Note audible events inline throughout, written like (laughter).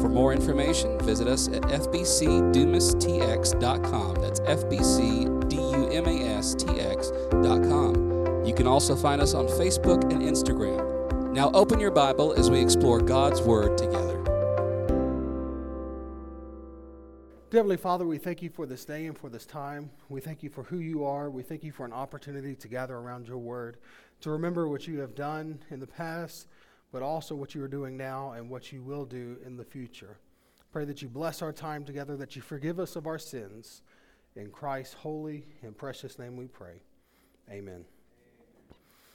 For more information, visit us at fbcdumastx.com. That's fbcdumastx.com. You can also find us on Facebook and Instagram. Now open your Bible as we explore God's Word together. Heavenly Father, we thank you for this day and for this time. We thank you for who you are. We thank you for an opportunity to gather around your word, to remember what you have done in the past, but also what you are doing now and what you will do in the future. Pray that you bless our time together, that you forgive us of our sins. In Christ's holy and precious name we pray. Amen.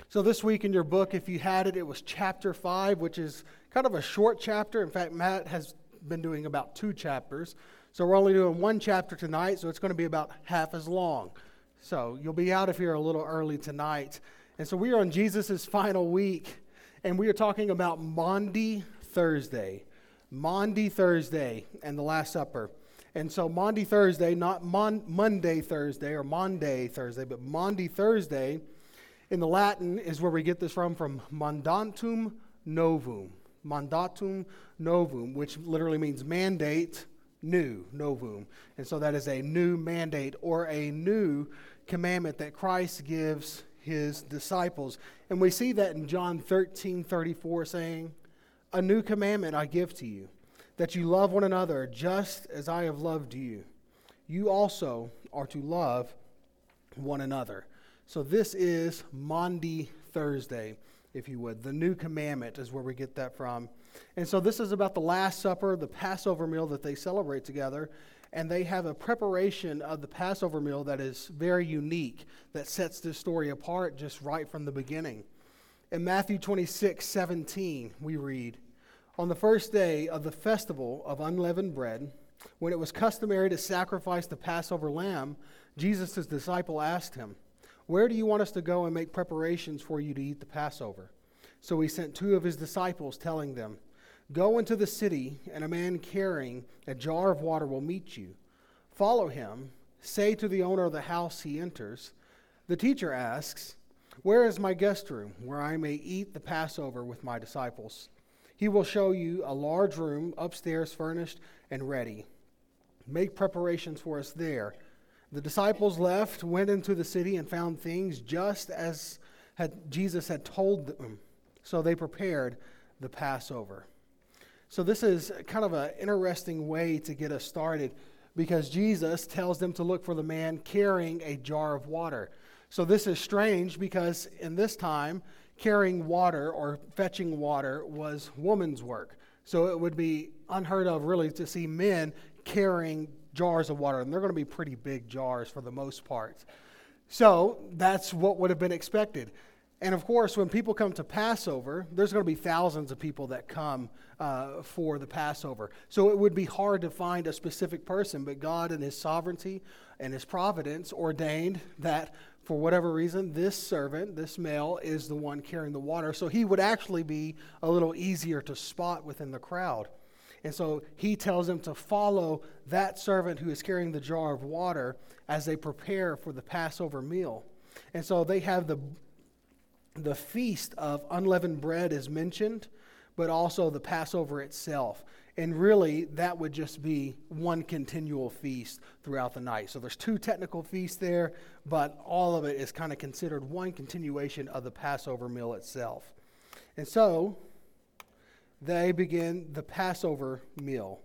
So, this week in your book, if you had it, it was chapter 5, which is kind of a short chapter. In fact, Matt has been doing about two chapters. So, we're only doing one chapter tonight, so it's going to be about half as long. So, you'll be out of here a little early tonight. And so, we are on Jesus' final week and we are talking about Maundy Thursday. Maundy Thursday and the Last Supper. And so Maundy Thursday, not Mon- Monday Thursday or Monday Thursday, but Maundy Thursday in the Latin is where we get this from, from mandatum novum. Mandatum novum, which literally means mandate, new, novum. And so that is a new mandate or a new commandment that Christ gives his disciples. And we see that in John 13 34, saying, A new commandment I give to you, that you love one another just as I have loved you. You also are to love one another. So this is Maundy Thursday, if you would. The new commandment is where we get that from. And so this is about the Last Supper, the Passover meal that they celebrate together and they have a preparation of the Passover meal that is very unique, that sets this story apart just right from the beginning. In Matthew 26, 17, we read, On the first day of the festival of unleavened bread, when it was customary to sacrifice the Passover lamb, Jesus' disciple asked him, Where do you want us to go and make preparations for you to eat the Passover? So he sent two of his disciples, telling them, Go into the city, and a man carrying a jar of water will meet you. Follow him. Say to the owner of the house he enters, The teacher asks, Where is my guest room, where I may eat the Passover with my disciples? He will show you a large room upstairs, furnished and ready. Make preparations for us there. The disciples left, went into the city, and found things just as had Jesus had told them. So they prepared the Passover. So, this is kind of an interesting way to get us started because Jesus tells them to look for the man carrying a jar of water. So, this is strange because in this time, carrying water or fetching water was woman's work. So, it would be unheard of, really, to see men carrying jars of water. And they're going to be pretty big jars for the most part. So, that's what would have been expected. And of course, when people come to Passover, there's going to be thousands of people that come uh, for the Passover. So it would be hard to find a specific person, but God, in His sovereignty and His providence, ordained that for whatever reason, this servant, this male, is the one carrying the water. So he would actually be a little easier to spot within the crowd. And so he tells them to follow that servant who is carrying the jar of water as they prepare for the Passover meal. And so they have the the feast of unleavened bread is mentioned, but also the Passover itself. And really, that would just be one continual feast throughout the night. So there's two technical feasts there, but all of it is kind of considered one continuation of the Passover meal itself. And so they begin the Passover meal.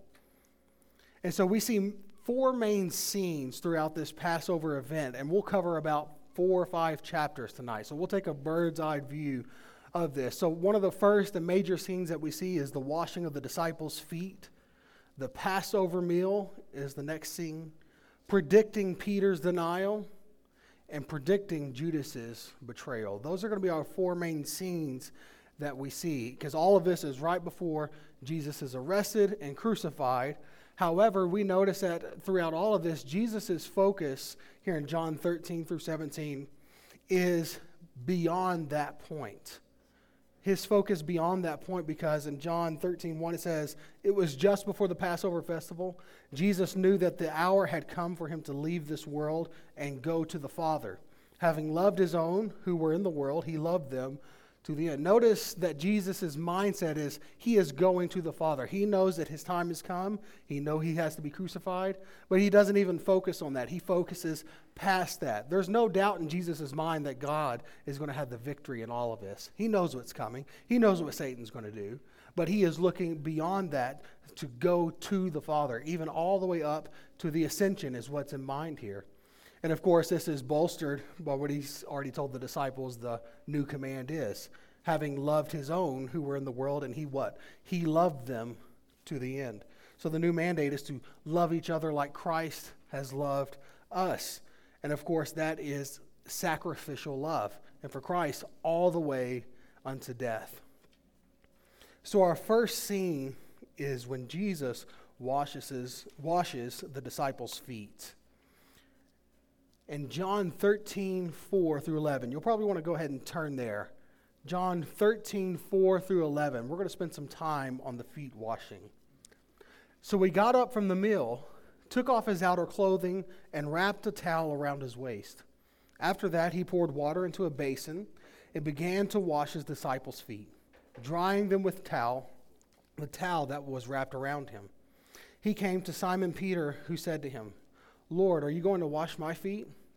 And so we see four main scenes throughout this Passover event, and we'll cover about four or five chapters tonight. So we'll take a bird's eye view of this. So, one of the first and major scenes that we see is the washing of the disciples' feet. The Passover meal is the next scene, predicting Peter's denial and predicting Judas's betrayal. Those are going to be our four main scenes that we see because all of this is right before Jesus is arrested and crucified. However, we notice that throughout all of this, Jesus' focus here in John 13 through 17 is beyond that point. His focus beyond that point because in John 13, 1, it says, It was just before the Passover festival. Jesus knew that the hour had come for him to leave this world and go to the Father. Having loved his own who were in the world, he loved them to the end. Notice that Jesus' mindset is he is going to the Father. He knows that his time has come. He knows he has to be crucified, but he doesn't even focus on that. He focuses past that. There's no doubt in Jesus' mind that God is going to have the victory in all of this. He knows what's coming. He knows what Satan's going to do, but he is looking beyond that to go to the Father, even all the way up to the ascension is what's in mind here. And of course, this is bolstered by what he's already told the disciples the new command is having loved his own who were in the world, and he what? He loved them to the end. So the new mandate is to love each other like Christ has loved us. And of course, that is sacrificial love. And for Christ, all the way unto death. So our first scene is when Jesus washes, washes the disciples' feet in John 13, 4 through 11. You'll probably want to go ahead and turn there. John 13, 4 through 11. We're going to spend some time on the feet washing. So he got up from the meal, took off his outer clothing, and wrapped a towel around his waist. After that, he poured water into a basin and began to wash his disciples' feet, drying them with towel, the towel that was wrapped around him. He came to Simon Peter, who said to him, Lord, are you going to wash my feet?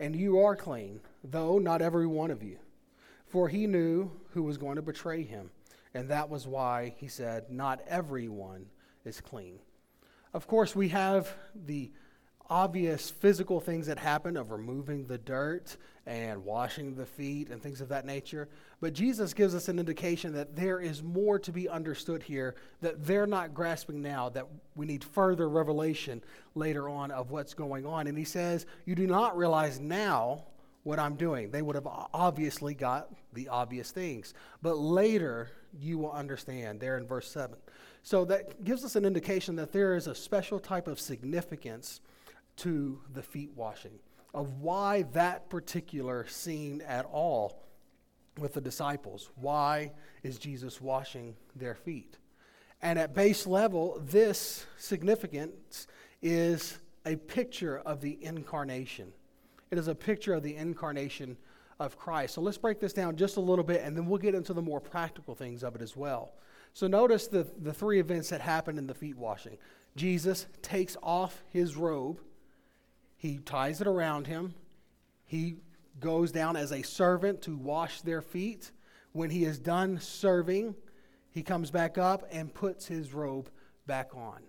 and you are clean, though not every one of you. For he knew who was going to betray him, and that was why he said, Not everyone is clean. Of course, we have the obvious physical things that happen of removing the dirt and washing the feet and things of that nature. But Jesus gives us an indication that there is more to be understood here that they're not grasping now, that we need further revelation later on of what's going on. And he says, You do not realize now what I'm doing. They would have obviously got the obvious things. But later, you will understand, there in verse 7. So that gives us an indication that there is a special type of significance to the feet washing, of why that particular scene at all with the disciples. Why is Jesus washing their feet? And at base level, this significance is a picture of the incarnation. It is a picture of the incarnation of Christ. So let's break this down just a little bit, and then we'll get into the more practical things of it as well. So notice the, the three events that happen in the feet washing. Jesus takes off his robe he ties it around him. He goes down as a servant to wash their feet. When he is done serving, he comes back up and puts his robe back on.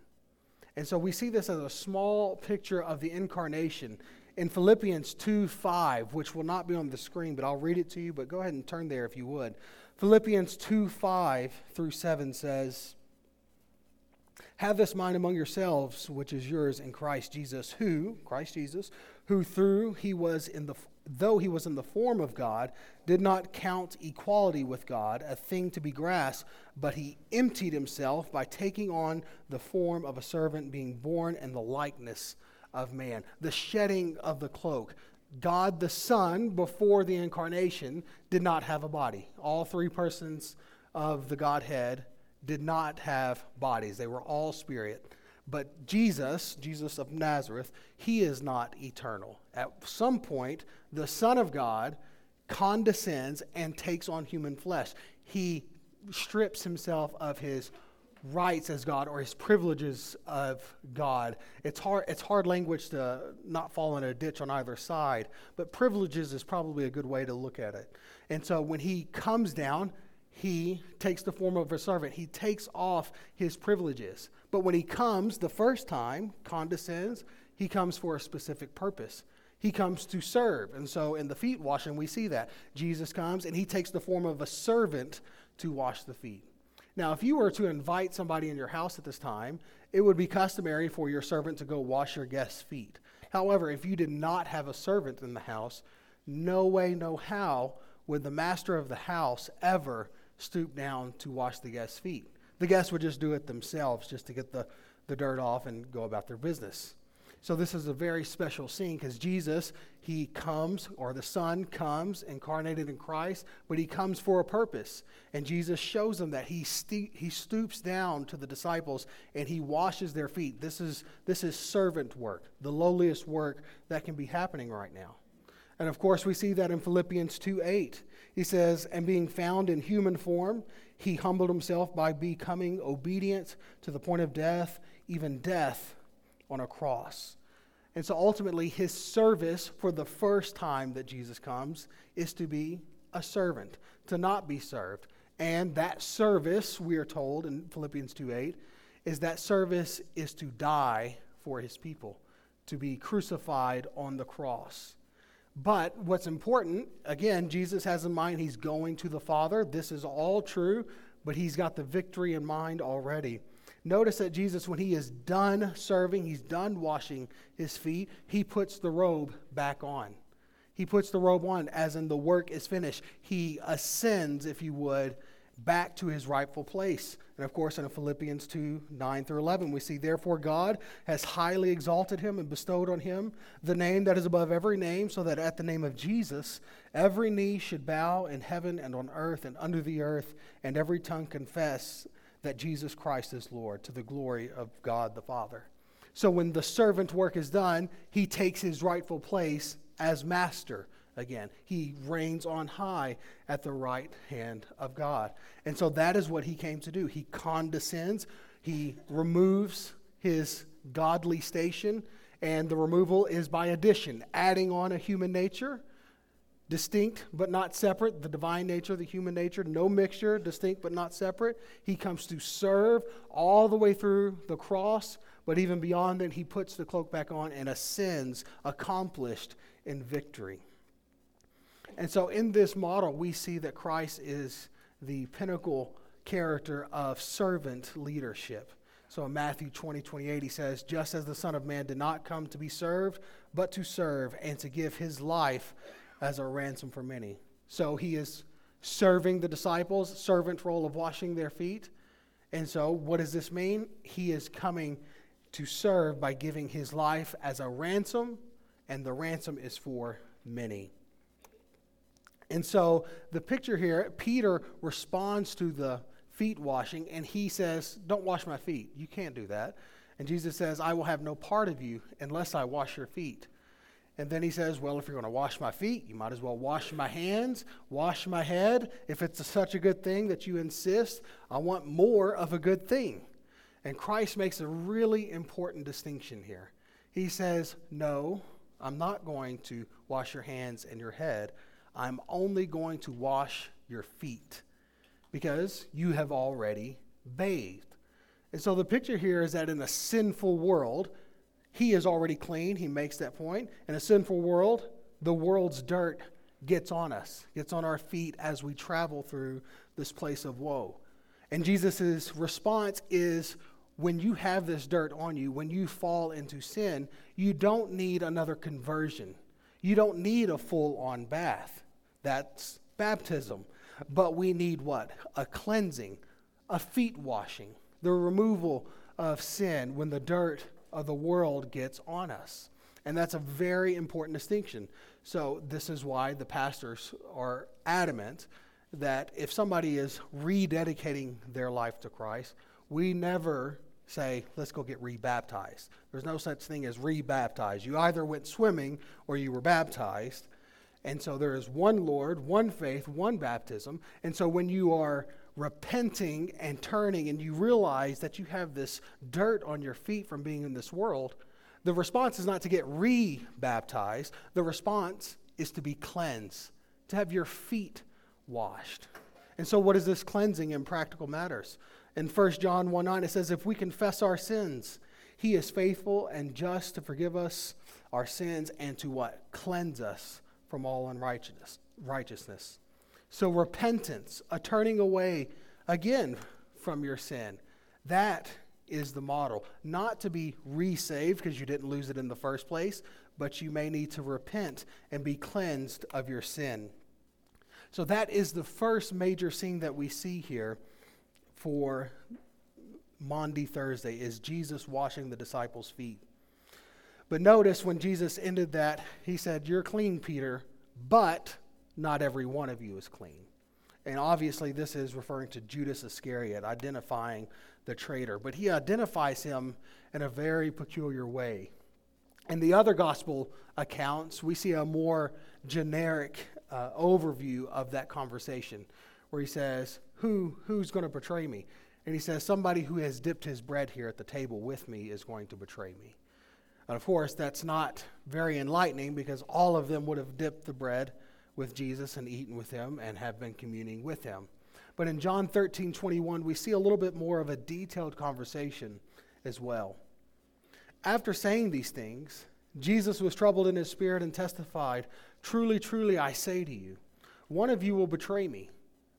And so we see this as a small picture of the incarnation. In Philippians 2 5, which will not be on the screen, but I'll read it to you, but go ahead and turn there if you would. Philippians 2 5 through 7 says, have this mind among yourselves, which is yours in Christ Jesus, who, Christ Jesus, who through he was in the though he was in the form of God, did not count equality with God a thing to be grasped, but he emptied himself by taking on the form of a servant, being born in the likeness of man. The shedding of the cloak. God the Son, before the incarnation, did not have a body. All three persons of the Godhead did not have bodies, they were all spirit. But Jesus, Jesus of Nazareth, he is not eternal. At some point, the Son of God condescends and takes on human flesh. He strips himself of his rights as God or his privileges of God. It's hard, it's hard language to not fall in a ditch on either side, but privileges is probably a good way to look at it. And so when he comes down, he takes the form of a servant. He takes off his privileges. But when he comes the first time, condescends, He comes for a specific purpose. He comes to serve. And so in the feet washing, we see that. Jesus comes and he takes the form of a servant to wash the feet. Now, if you were to invite somebody in your house at this time, it would be customary for your servant to go wash your guest's feet. However, if you did not have a servant in the house, no way, no how would the master of the house ever stoop down to wash the guest's feet. The guests would just do it themselves just to get the, the dirt off and go about their business. So this is a very special scene because Jesus, he comes, or the Son comes, incarnated in Christ, but he comes for a purpose. And Jesus shows them that he, he stoops down to the disciples and he washes their feet. This is, this is servant work, the lowliest work that can be happening right now. And of course, we see that in Philippians 2 8. He says, And being found in human form, he humbled himself by becoming obedient to the point of death, even death on a cross. And so ultimately, his service for the first time that Jesus comes is to be a servant, to not be served. And that service, we are told in Philippians 2 8, is that service is to die for his people, to be crucified on the cross. But what's important, again, Jesus has in mind he's going to the Father. This is all true, but he's got the victory in mind already. Notice that Jesus, when he is done serving, he's done washing his feet, he puts the robe back on. He puts the robe on, as in the work is finished. He ascends, if you would, back to his rightful place. And of course, in Philippians 2 9 through 11, we see, Therefore, God has highly exalted him and bestowed on him the name that is above every name, so that at the name of Jesus, every knee should bow in heaven and on earth and under the earth, and every tongue confess that Jesus Christ is Lord to the glory of God the Father. So when the servant work is done, he takes his rightful place as master again. He reigns on high at the right hand of God. And so that is what he came to do. He condescends, he removes his godly station, and the removal is by addition, adding on a human nature distinct but not separate, the divine nature, the human nature, no mixture, distinct but not separate. He comes to serve all the way through the cross, but even beyond that, he puts the cloak back on and ascends, accomplished in victory. And so, in this model, we see that Christ is the pinnacle character of servant leadership. So in Matthew 20, 28, he says, Just as the Son of Man did not come to be served, but to serve and to give his life as a ransom for many. So he is serving the disciples, servant role of washing their feet. And so, what does this mean? He is coming to serve by giving his life as a ransom, and the ransom is for many. And so, the picture here, Peter responds to the feet washing, and he says, Don't wash my feet. You can't do that. And Jesus says, I will have no part of you unless I wash your feet. And then he says, Well, if you're going to wash my feet, you might as well wash my hands, wash my head. If it's a, such a good thing that you insist, I want more of a good thing. And Christ makes a really important distinction here. He says, No, I'm not going to wash your hands and your head. I'm only going to wash your feet because you have already bathed. And so the picture here is that in a sinful world, he is already clean. He makes that point. In a sinful world, the world's dirt gets on us, gets on our feet as we travel through this place of woe. And Jesus' response is when you have this dirt on you, when you fall into sin, you don't need another conversion. You don't need a full on bath. That's baptism. But we need what? A cleansing, a feet washing, the removal of sin when the dirt of the world gets on us. And that's a very important distinction. So, this is why the pastors are adamant that if somebody is rededicating their life to Christ, we never say, let's go get rebaptized. There's no such thing as rebaptized. You either went swimming or you were baptized. And so there is one Lord, one faith, one baptism. And so when you are repenting and turning and you realize that you have this dirt on your feet from being in this world, the response is not to get re baptized. The response is to be cleansed, to have your feet washed. And so, what is this cleansing in practical matters? In 1 John 1 9, it says, If we confess our sins, He is faithful and just to forgive us our sins and to what? Cleanse us from all unrighteousness. Righteousness. So repentance, a turning away again from your sin, that is the model. Not to be resaved because you didn't lose it in the first place, but you may need to repent and be cleansed of your sin. So that is the first major scene that we see here for Maundy Thursday is Jesus washing the disciples' feet. But notice when Jesus ended that, he said, You're clean, Peter, but not every one of you is clean. And obviously, this is referring to Judas Iscariot, identifying the traitor. But he identifies him in a very peculiar way. In the other gospel accounts, we see a more generic uh, overview of that conversation where he says, Who, Who's going to betray me? And he says, Somebody who has dipped his bread here at the table with me is going to betray me. And of course, that's not very enlightening because all of them would have dipped the bread with Jesus and eaten with him and have been communing with him. But in John 13 21, we see a little bit more of a detailed conversation as well. After saying these things, Jesus was troubled in his spirit and testified, Truly, truly, I say to you, one of you will betray me.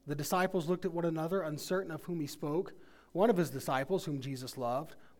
The disciples looked at one another, uncertain of whom he spoke. One of his disciples, whom Jesus loved,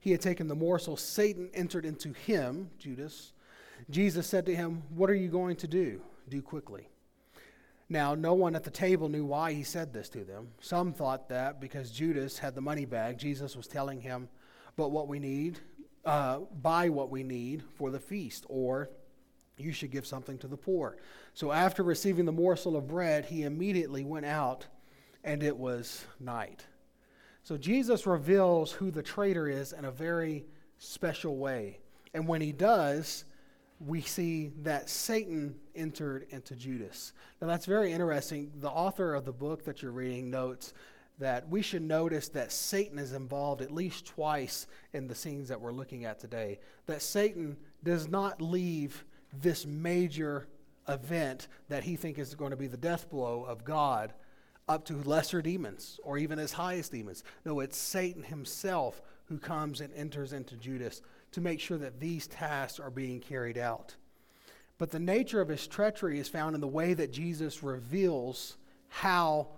he had taken the morsel, Satan entered into him, Judas. Jesus said to him, What are you going to do? Do quickly. Now, no one at the table knew why he said this to them. Some thought that because Judas had the money bag, Jesus was telling him, But what we need, uh, buy what we need for the feast, or you should give something to the poor. So, after receiving the morsel of bread, he immediately went out and it was night. So Jesus reveals who the traitor is in a very special way. And when he does, we see that Satan entered into Judas. Now, that's very interesting. The author of the book that you're reading notes that we should notice that Satan is involved at least twice in the scenes that we're looking at today. That Satan does not leave this major event that he thinks is going to be the death blow of God up to lesser demons or even as high as demons. No, it's Satan himself who comes and enters into Judas to make sure that these tasks are being carried out. But the nature of his treachery is found in the way that Jesus reveals how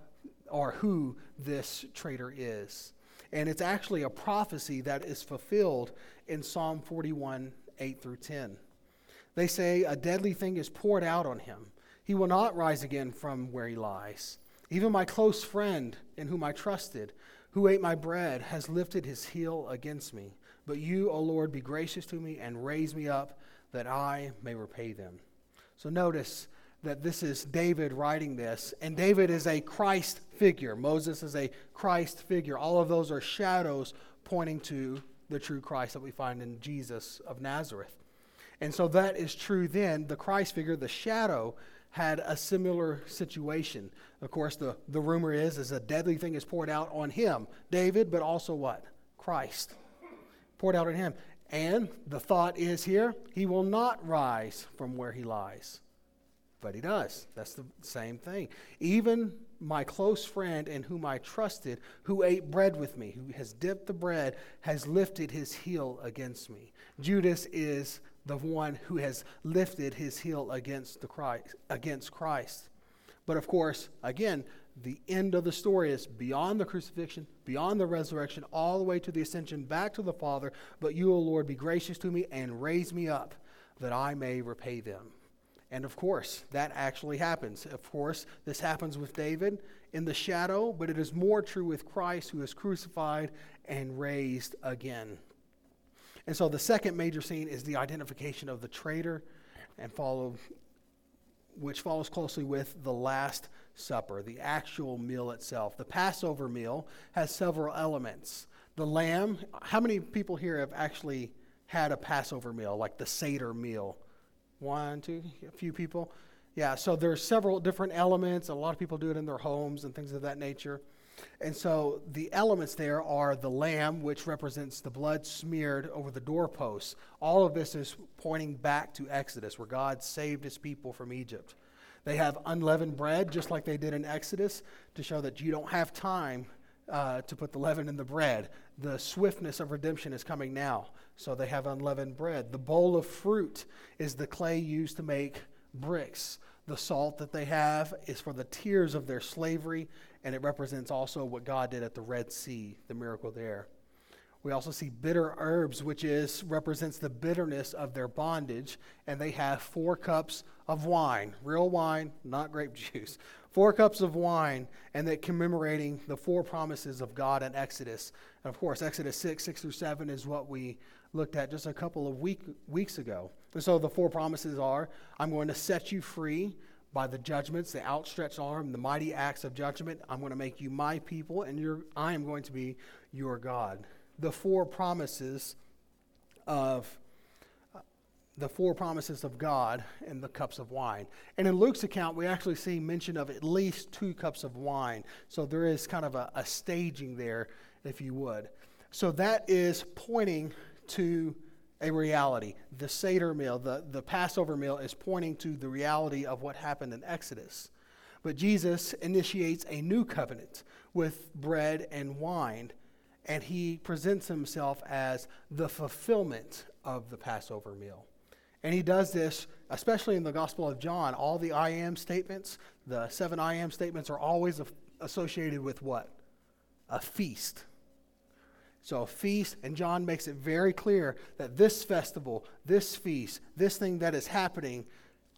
or who this traitor is. And it's actually a prophecy that is fulfilled in Psalm 41 8 through 10. They say, A deadly thing is poured out on him. He will not rise again from where he lies. Even my close friend, in whom I trusted, who ate my bread, has lifted his heel against me. But you, O Lord, be gracious to me and raise me up that I may repay them. So notice that this is David writing this, and David is a Christ figure. Moses is a Christ figure. All of those are shadows pointing to the true Christ that we find in Jesus of Nazareth. And so that is true then. The Christ figure, the shadow, had a similar situation. Of course, the, the rumor is, is a deadly thing is poured out on him, David, but also what? Christ. Poured out on him. And the thought is here, he will not rise from where he lies. But he does. That's the same thing. Even my close friend in whom I trusted, who ate bread with me, who has dipped the bread, has lifted his heel against me. Judas is the one who has lifted his heel against, the Christ, against Christ. But of course, again, the end of the story is beyond the crucifixion, beyond the resurrection, all the way to the ascension back to the Father. But you, O Lord, be gracious to me and raise me up that I may repay them. And of course, that actually happens. Of course, this happens with David in the shadow, but it is more true with Christ who is crucified and raised again. And so the second major scene is the identification of the traitor and follow which follows closely with the last supper, the actual meal itself. The Passover meal has several elements. The lamb, how many people here have actually had a Passover meal, like the Seder meal? One, two, a few people. Yeah, so there's several different elements. A lot of people do it in their homes and things of that nature. And so the elements there are the lamb, which represents the blood smeared over the doorposts. All of this is pointing back to Exodus, where God saved his people from Egypt. They have unleavened bread, just like they did in Exodus, to show that you don't have time uh, to put the leaven in the bread. The swiftness of redemption is coming now. So they have unleavened bread. The bowl of fruit is the clay used to make bricks. The salt that they have is for the tears of their slavery, and it represents also what God did at the Red Sea, the miracle there. We also see bitter herbs, which is represents the bitterness of their bondage, and they have four cups of wine, real wine, not grape (laughs) juice. Four cups of wine, and that commemorating the four promises of God in Exodus. And of course, Exodus 6, 6 through 7 is what we looked at just a couple of week, weeks ago. And so the four promises are I'm going to set you free by the judgments, the outstretched arm, the mighty acts of judgment. I'm going to make you my people, and I am going to be your God. The four promises of the four promises of God in the cups of wine. And in Luke's account, we actually see mention of at least two cups of wine. So there is kind of a, a staging there, if you would. So that is pointing to a reality. The Seder meal, the, the Passover meal, is pointing to the reality of what happened in Exodus. But Jesus initiates a new covenant with bread and wine, and he presents himself as the fulfillment of the Passover meal. And he does this, especially in the Gospel of John. All the I am statements, the seven I am statements, are always associated with what? A feast. So, a feast, and John makes it very clear that this festival, this feast, this thing that is happening,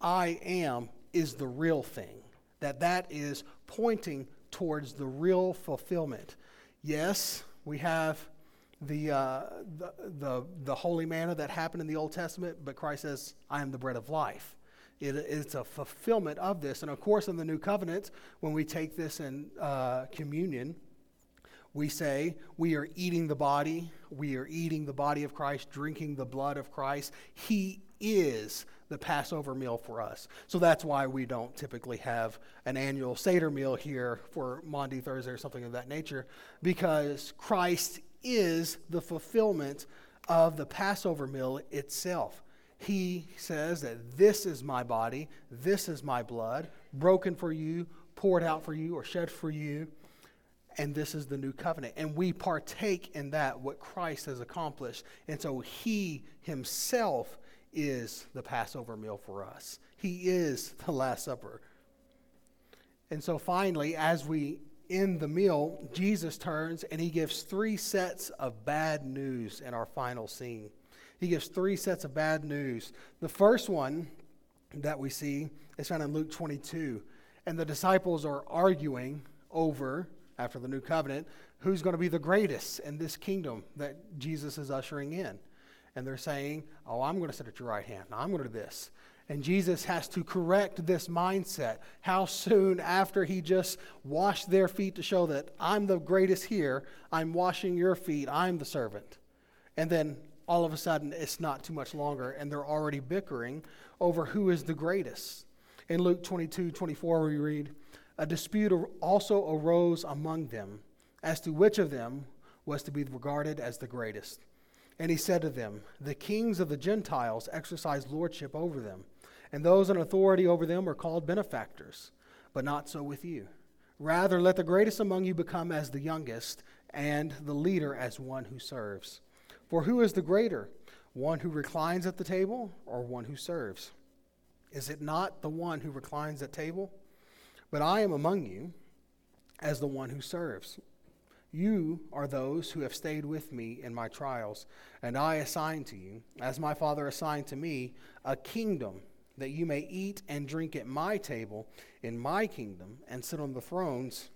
I am, is the real thing. That that is pointing towards the real fulfillment. Yes, we have the, uh, the, the, the holy manna that happened in the Old Testament, but Christ says, I am the bread of life. It, it's a fulfillment of this. And of course, in the new covenant, when we take this in uh, communion, we say we are eating the body, we are eating the body of Christ, drinking the blood of Christ. He is the Passover meal for us. So that's why we don't typically have an annual Seder meal here for Maundy Thursday or something of that nature, because Christ is the fulfillment of the Passover meal itself. He says that this is my body, this is my blood, broken for you, poured out for you, or shed for you and this is the new covenant. And we partake in that, what Christ has accomplished. And so he himself is the Passover meal for us, he is the Last Supper. And so finally, as we end the meal, Jesus turns and he gives three sets of bad news in our final scene. He gives three sets of bad news. The first one that we see is found in Luke 22. And the disciples are arguing over after the new covenant, who's going to be the greatest in this kingdom that Jesus is ushering in. And they're saying, Oh, I'm going to sit at your right hand. I'm going to do this. And Jesus has to correct this mindset. How soon after he just washed their feet to show that I'm the greatest here, I'm washing your feet, I'm the servant. And then all of a sudden, it's not too much longer, and they're already bickering over who is the greatest. In Luke 22 24, we read, a dispute also arose among them as to which of them was to be regarded as the greatest. And he said to them, The kings of the Gentiles exercise lordship over them, and those in authority over them are called benefactors. But not so with you. Rather, let the greatest among you become as the youngest, and the leader as one who serves. For who is the greater, one who reclines at the table or one who serves? Is it not the one who reclines at table? But I am among you as the one who serves. You are those who have stayed with me in my trials, and I assign to you, as my Father assigned to me, a kingdom that you may eat and drink at my table in my kingdom and sit on the thrones,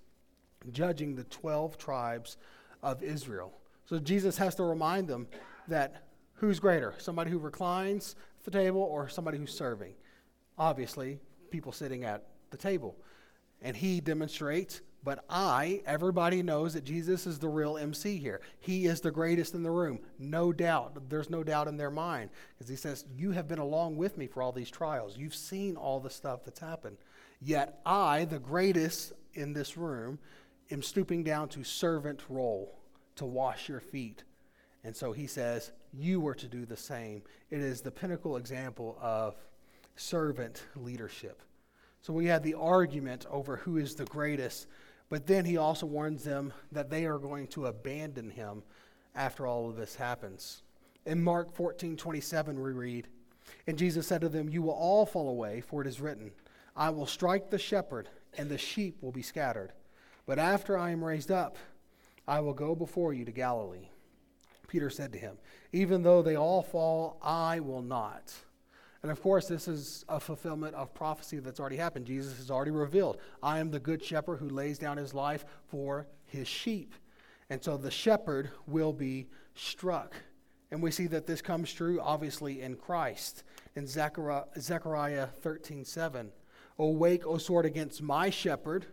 judging the 12 tribes of Israel. So Jesus has to remind them that who's greater, somebody who reclines at the table or somebody who's serving? Obviously, people sitting at the table. And he demonstrates But I, everybody knows that Jesus is the real MC here. He is the greatest in the room. No doubt. There's no doubt in their mind. Because he says, You have been along with me for all these trials. You've seen all the stuff that's happened. Yet I, the greatest in this room, am stooping down to servant role to wash your feet. And so he says, You were to do the same. It is the pinnacle example of servant leadership. So we had the argument over who is the greatest but then he also warns them that they are going to abandon him after all of this happens. In Mark 14 27, we read, And Jesus said to them, You will all fall away, for it is written, I will strike the shepherd, and the sheep will be scattered. But after I am raised up, I will go before you to Galilee. Peter said to him, Even though they all fall, I will not. And of course, this is a fulfillment of prophecy that's already happened. Jesus has already revealed, I am the good shepherd who lays down his life for his sheep. And so the shepherd will be struck. And we see that this comes true, obviously, in Christ. In Zechariah, Zechariah 13 7. Awake, O sword, against my shepherd,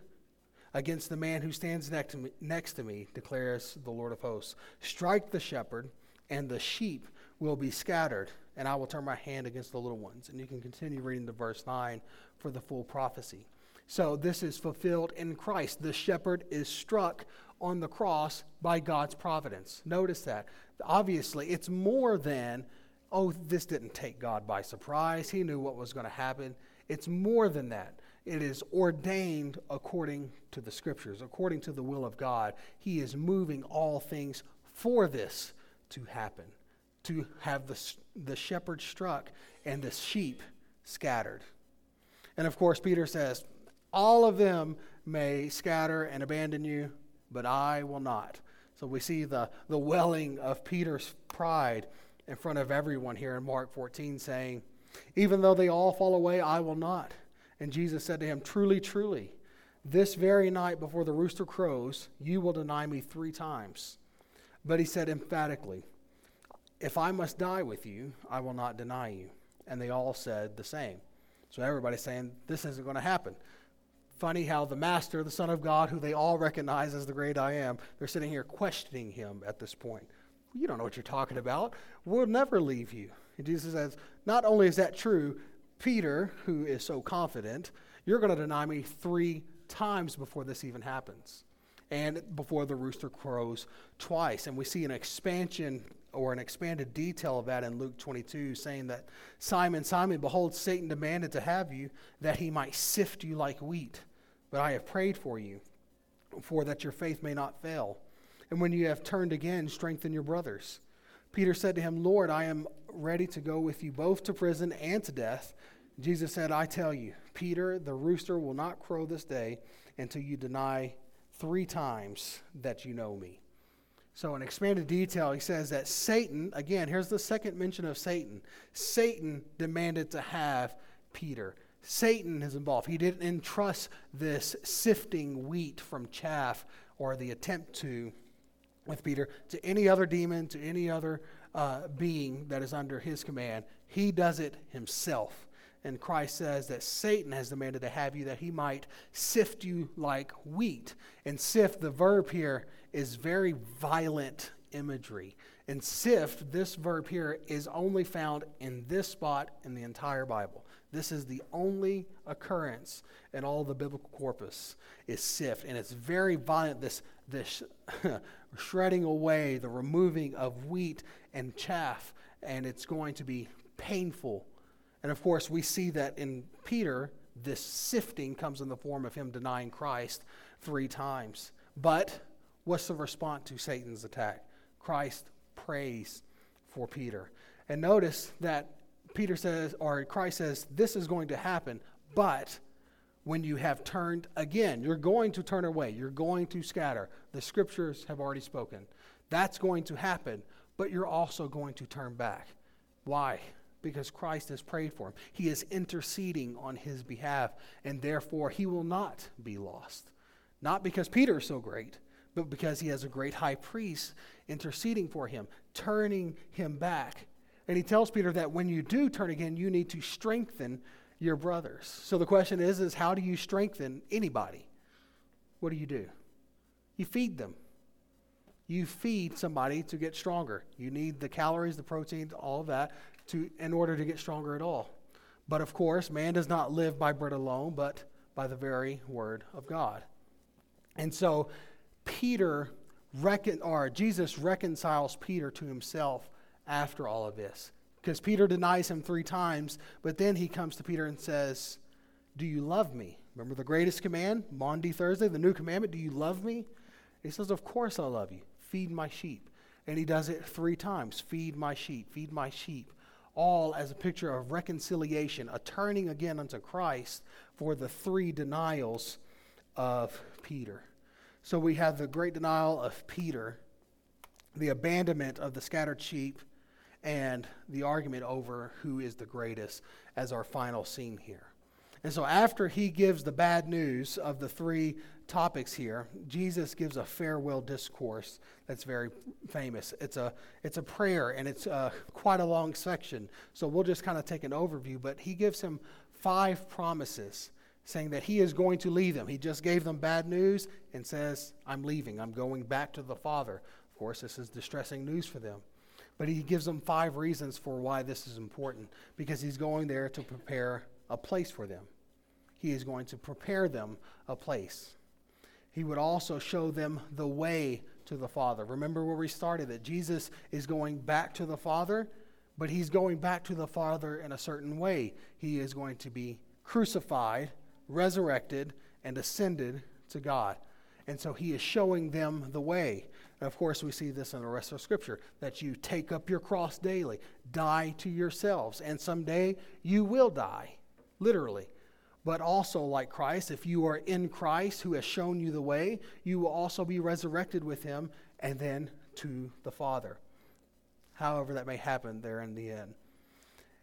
against the man who stands next to, me, next to me, declares the Lord of hosts. Strike the shepherd, and the sheep will be scattered and I will turn my hand against the little ones. And you can continue reading to verse 9 for the full prophecy. So this is fulfilled in Christ. The shepherd is struck on the cross by God's providence. Notice that. Obviously, it's more than, oh, this didn't take God by surprise. He knew what was going to happen. It's more than that. It is ordained according to the scriptures, according to the will of God. He is moving all things for this to happen to have the, the shepherd struck and the sheep scattered. And of course, Peter says, All of them may scatter and abandon you, but I will not. So we see the, the welling of Peter's pride in front of everyone here in Mark 14 saying, Even though they all fall away, I will not. And Jesus said to him, Truly, truly, this very night before the rooster crows, you will deny me three times. But he said emphatically, if I must die with you, I will not deny you. And they all said the same. So everybody's saying, This isn't going to happen. Funny how the Master, the Son of God, who they all recognize as the great I am, they're sitting here questioning him at this point. You don't know what you're talking about. We'll never leave you. And Jesus says, Not only is that true, Peter, who is so confident, you're going to deny me three times before this even happens and before the rooster crows twice. And we see an expansion or an expanded detail of that in Luke 22, saying that Simon, Simon, behold, Satan demanded to have you that he might sift you like wheat. But I have prayed for you, for that your faith may not fail. And when you have turned again, strengthen your brothers. Peter said to him, Lord, I am ready to go with you both to prison and to death. Jesus said, I tell you, Peter, the rooster will not crow this day until you deny three times that you know me. So, in expanded detail, he says that Satan, again, here's the second mention of Satan. Satan demanded to have Peter. Satan is involved. He didn't entrust this sifting wheat from chaff or the attempt to with Peter to any other demon, to any other uh, being that is under his command. He does it himself. And Christ says that Satan has demanded to have you that he might sift you like wheat. And sift, the verb here, is very violent imagery. And sift, this verb here, is only found in this spot in the entire Bible. This is the only occurrence in all the biblical corpus is sift. And it's very violent, this, this (laughs) shredding away, the removing of wheat and chaff. And it's going to be painful. And of course, we see that in Peter, this sifting comes in the form of him denying Christ three times. But What's the response to Satan's attack? Christ prays for Peter. And notice that Peter says, or Christ says, this is going to happen, but when you have turned again, you're going to turn away, you're going to scatter. The scriptures have already spoken. That's going to happen, but you're also going to turn back. Why? Because Christ has prayed for him. He is interceding on his behalf, and therefore he will not be lost. Not because Peter is so great, but because he has a great high priest interceding for him, turning him back. And he tells Peter that when you do turn again, you need to strengthen your brothers. So the question is, is how do you strengthen anybody? what do you do? You feed them. You feed somebody to get stronger. You need the calories, the proteins, all of that to in order to get stronger at all. But of course, man does not live by bread alone, but by the very word of God. And so Peter recon, or Jesus reconciles Peter to himself after all of this. Because Peter denies him three times, but then he comes to Peter and says, Do you love me? Remember the greatest command, Maundy Thursday, the new commandment, Do you love me? He says, Of course I love you. Feed my sheep. And he does it three times Feed my sheep, feed my sheep. All as a picture of reconciliation, a turning again unto Christ for the three denials of Peter. So we have the great denial of Peter, the abandonment of the scattered sheep, and the argument over who is the greatest as our final scene here. And so, after he gives the bad news of the three topics here, Jesus gives a farewell discourse that's very famous. It's a, it's a prayer, and it's uh, quite a long section. So, we'll just kind of take an overview. But he gives him five promises saying that he is going to leave them. He just gave them bad news and says, I'm leaving. I'm going back to the Father. Of course, this is distressing news for them. But he gives them five reasons for why this is important because he's going there to prepare a place for them. He is going to prepare them a place. He would also show them the way to the Father. Remember where we started that Jesus is going back to the Father, but he's going back to the Father in a certain way. He is going to be crucified, resurrected, and ascended to God. And so he is showing them the way. And of course, we see this in the rest of Scripture that you take up your cross daily, die to yourselves, and someday you will die, literally. But also, like Christ, if you are in Christ who has shown you the way, you will also be resurrected with him and then to the Father. However, that may happen there in the end.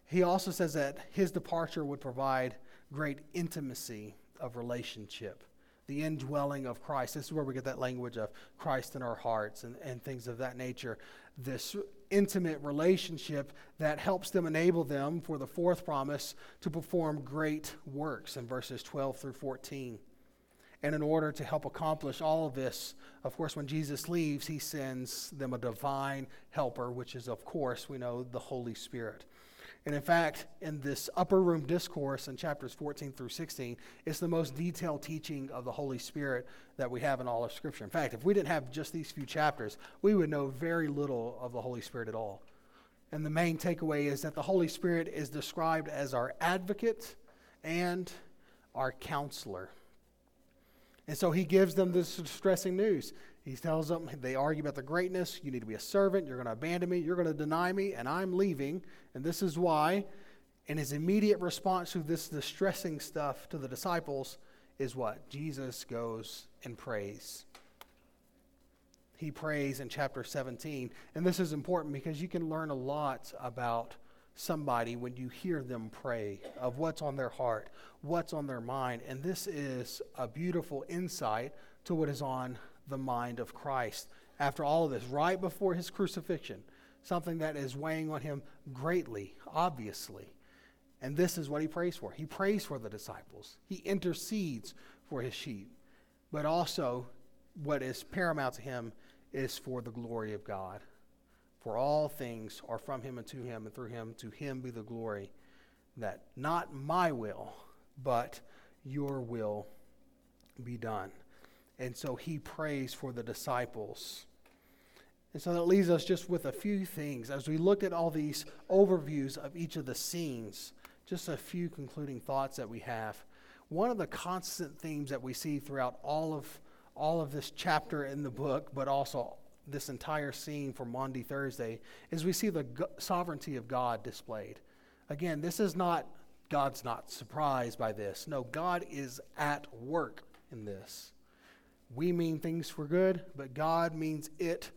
He also says that his departure would provide great intimacy of relationship, the indwelling of Christ. This is where we get that language of Christ in our hearts and, and things of that nature. This intimate relationship that helps them enable them for the fourth promise to perform great works in verses 12 through 14. And in order to help accomplish all of this, of course, when Jesus leaves, he sends them a divine helper, which is, of course, we know the Holy Spirit. And in fact, in this upper room discourse in chapters 14 through 16, it's the most detailed teaching of the Holy Spirit that we have in all of Scripture. In fact, if we didn't have just these few chapters, we would know very little of the Holy Spirit at all. And the main takeaway is that the Holy Spirit is described as our advocate and our counselor. And so he gives them this distressing news. He tells them, they argue about the greatness. You need to be a servant. You're going to abandon me. You're going to deny me, and I'm leaving. And this is why. And his immediate response to this distressing stuff to the disciples is what? Jesus goes and prays. He prays in chapter 17. And this is important because you can learn a lot about somebody when you hear them pray of what's on their heart, what's on their mind. And this is a beautiful insight to what is on the mind of Christ after all of this, right before his crucifixion, something that is weighing on him greatly, obviously. And this is what he prays for. He prays for the disciples, he intercedes for his sheep. But also, what is paramount to him is for the glory of God. For all things are from him and to him and through him. To him be the glory that not my will, but your will be done. And so he prays for the disciples. And so that leaves us just with a few things. As we looked at all these overviews of each of the scenes, just a few concluding thoughts that we have. One of the constant themes that we see throughout all of all of this chapter in the book, but also this entire scene for Maundy Thursday, is we see the sovereignty of God displayed. Again, this is not God's not surprised by this. No, God is at work in this. We mean things for good, but God means it,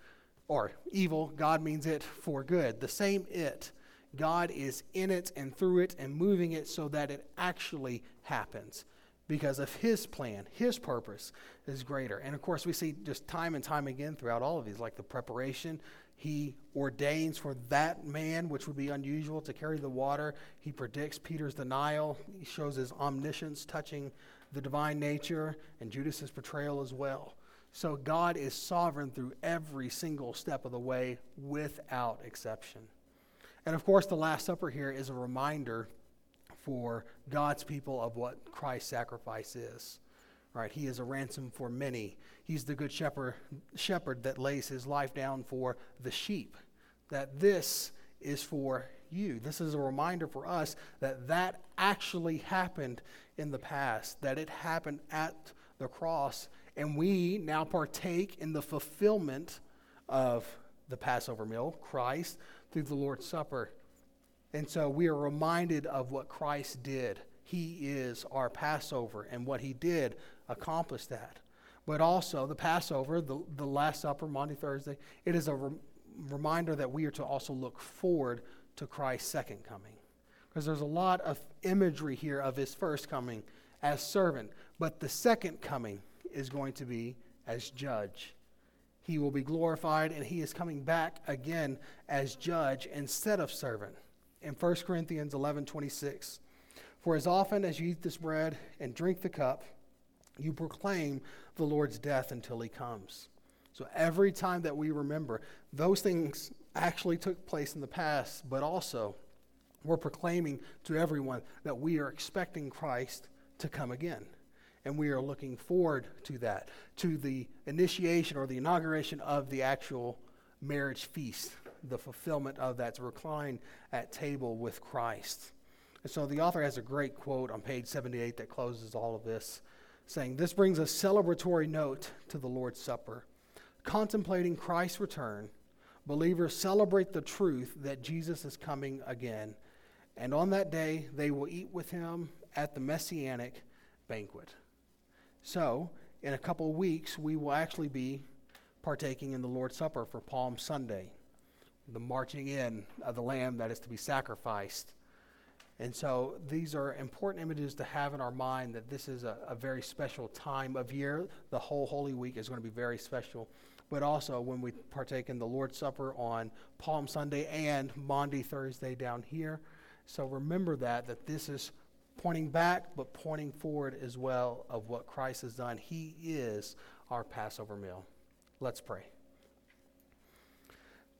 or evil, God means it for good. The same it. God is in it and through it and moving it so that it actually happens because of his plan, his purpose is greater. And of course, we see just time and time again throughout all of these, like the preparation. He ordains for that man, which would be unusual, to carry the water. He predicts Peter's denial. He shows his omniscience touching the divine nature and Judas's betrayal as well. So God is sovereign through every single step of the way without exception. And of course, the Last Supper here is a reminder for God's people of what Christ's sacrifice is. Right? He is a ransom for many. He's the good shepherd, shepherd that lays his life down for the sheep. That this is for you. This is a reminder for us that that actually happened in the past, that it happened at the cross, and we now partake in the fulfillment of the Passover meal, Christ, through the Lord's Supper. And so we are reminded of what Christ did. He is our Passover, and what he did accomplished that. But also, the Passover, the, the Last Supper, Maundy, Thursday, it is a re- reminder that we are to also look forward to Christ's second coming. Because there's a lot of imagery here of his first coming as servant, but the second coming is going to be as judge. He will be glorified, and he is coming back again as judge instead of servant. In 1 Corinthians 11 26, for as often as you eat this bread and drink the cup, you proclaim the Lord's death until he comes. So every time that we remember, those things actually took place in the past, but also we're proclaiming to everyone that we are expecting Christ to come again. And we are looking forward to that, to the initiation or the inauguration of the actual marriage feast, the fulfillment of that, to recline at table with Christ. And so the author has a great quote on page 78 that closes all of this, saying, This brings a celebratory note to the Lord's Supper. Contemplating Christ's return, believers celebrate the truth that Jesus is coming again. And on that day, they will eat with him at the messianic banquet. So, in a couple of weeks, we will actually be partaking in the Lord's Supper for Palm Sunday, the marching in of the lamb that is to be sacrificed. And so these are important images to have in our mind that this is a, a, very special time of year. The whole Holy Week is going to be very special. But also when we partake in the Lord's Supper on Palm Sunday and Maundy Thursday down here. So remember that, that this is pointing back, but pointing forward as well of what Christ has done. He is our Passover meal. Let's pray.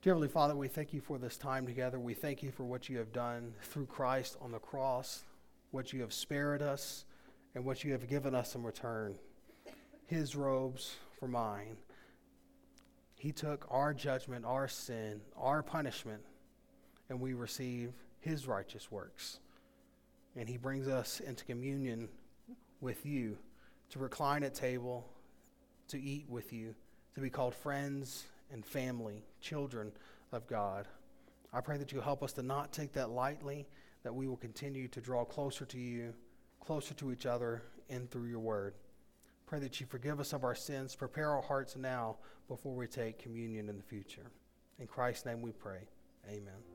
Dear Heavenly Father, we thank you for this time together. We thank you for what you have done through Christ on the cross, what you have spared us, and what you have given us in return. His robes for mine. He took our judgment, our sin, our punishment, and we receive his righteous works and he brings us into communion with you to recline at table, to eat with you, to be called friends and family, children of God. I pray that you help us to not take that lightly, that we will continue to draw closer to you, closer to each other, and through your word. Pray that you forgive us of our sins, prepare our hearts now before we take communion in the future. In Christ's name we pray. Amen.